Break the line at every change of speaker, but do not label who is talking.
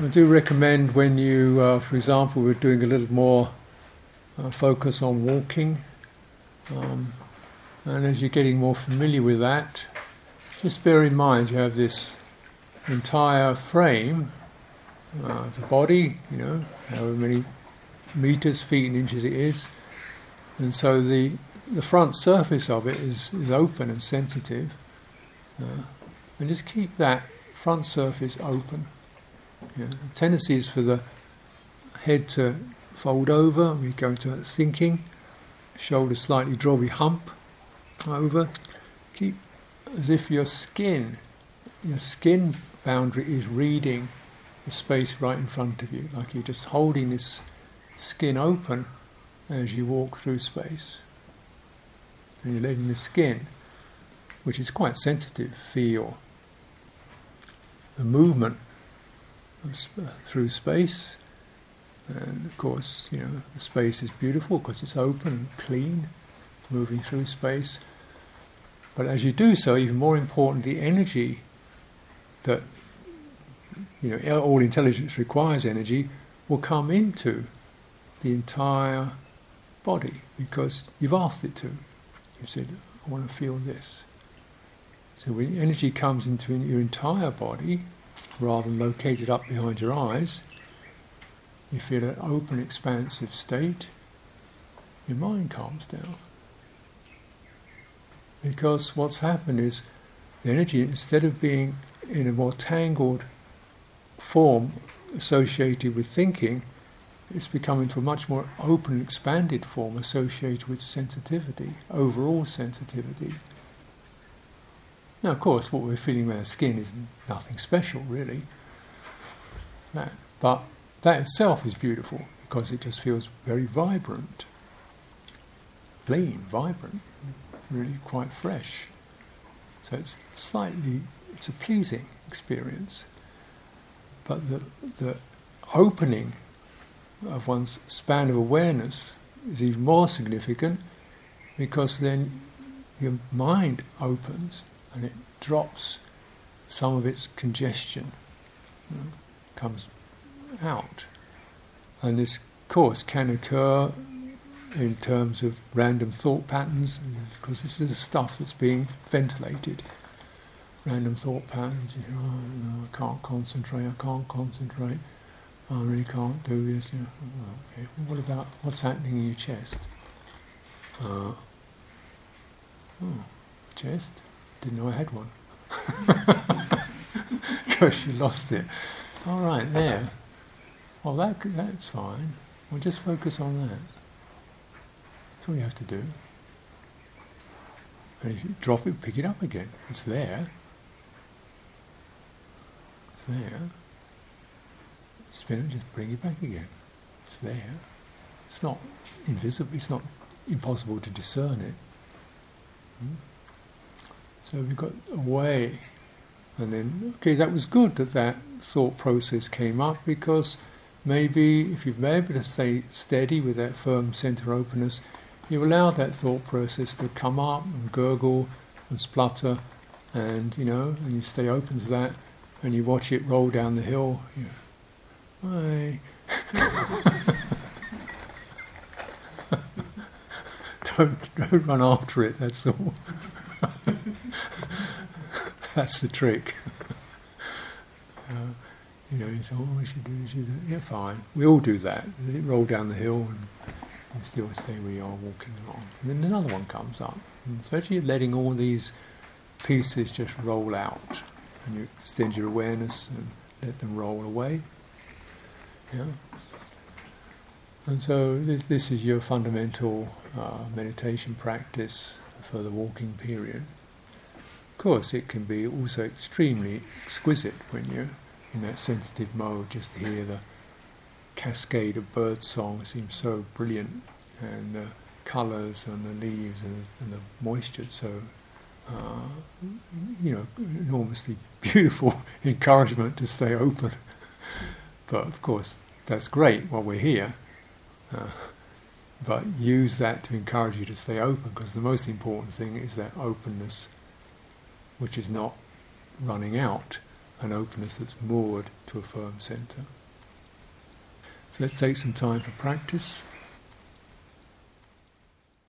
I do recommend when you, uh, for example, we're doing a little more uh, focus on walking, um, and as you're getting more familiar with that, just bear in mind you have this entire frame, uh, the body, you know, however many meters, feet, and inches it is, and so the the front surface of it is, is open and sensitive, uh, and just keep that front surface open. Tendency is for the head to fold over, we go to thinking, shoulder slightly drop, we hump over. Keep as if your skin, your skin boundary is reading the space right in front of you, like you're just holding this skin open as you walk through space. And you're letting the skin, which is quite sensitive, feel the movement through space. And of course, you know, the space is beautiful because it's open and clean, moving through space. But as you do so, even more important, the energy that you know all intelligence requires energy will come into the entire body because you've asked it to. You've said, "I want to feel this." So when energy comes into your entire body, rather than located up behind your eyes, you feel an open, expansive state, your mind calms down. Because what's happened is the energy, instead of being in a more tangled form associated with thinking, it's become into a much more open, expanded form associated with sensitivity, overall sensitivity. Now, of course, what we're feeling with our skin is nothing special, really. But that itself is beautiful because it just feels very vibrant, clean, vibrant, really quite fresh. So it's slightly, it's a pleasing experience. But the, the opening of one's span of awareness is even more significant because then your mind opens and it drops some of its congestion, know, comes out. And this, course, can occur in terms of random thought patterns, because this is the stuff that's being ventilated. Random thought patterns, you know, oh, no, I can't concentrate, I can't concentrate, I really can't do this. You know. Oh, okay, well, what about what's happening in your chest? Uh, oh, chest? Didn't know I had one. Because you lost it. All right, there. Well, that, that's fine. We'll just focus on that. That's all you have to do. And if you drop it, pick it up again. It's there. It's there. Spin it, just bring it back again. It's there. It's not invisible. It's not impossible to discern it. Hmm? So we've got away. And then, okay, that was good that that thought process came up because maybe if you've been able to stay steady with that firm center openness, you allow that thought process to come up and gurgle and splutter, and you know, and you stay open to that, and you watch it roll down the hill. You know, don't don't run after it. That's all. That's the trick. uh, you know, you say, oh, we should do this, should do Yeah, fine. We all do that. Let roll down the hill and you still stay where you are walking along. And then another one comes up. And especially letting all these pieces just roll out. And you extend your awareness and let them roll away. Yeah. And so this, this is your fundamental uh, meditation practice for the walking period. Of course, it can be also extremely exquisite when you're in that sensitive mode, just to hear the cascade of bird song seems so brilliant, and the colours and the leaves and, and the moisture so, uh, you know, enormously beautiful encouragement to stay open. but of course, that's great while we're here. Uh, but use that to encourage you to stay open because the most important thing is that openness which is not running out an openness that's moored to a firm center. So let's take some time for practice.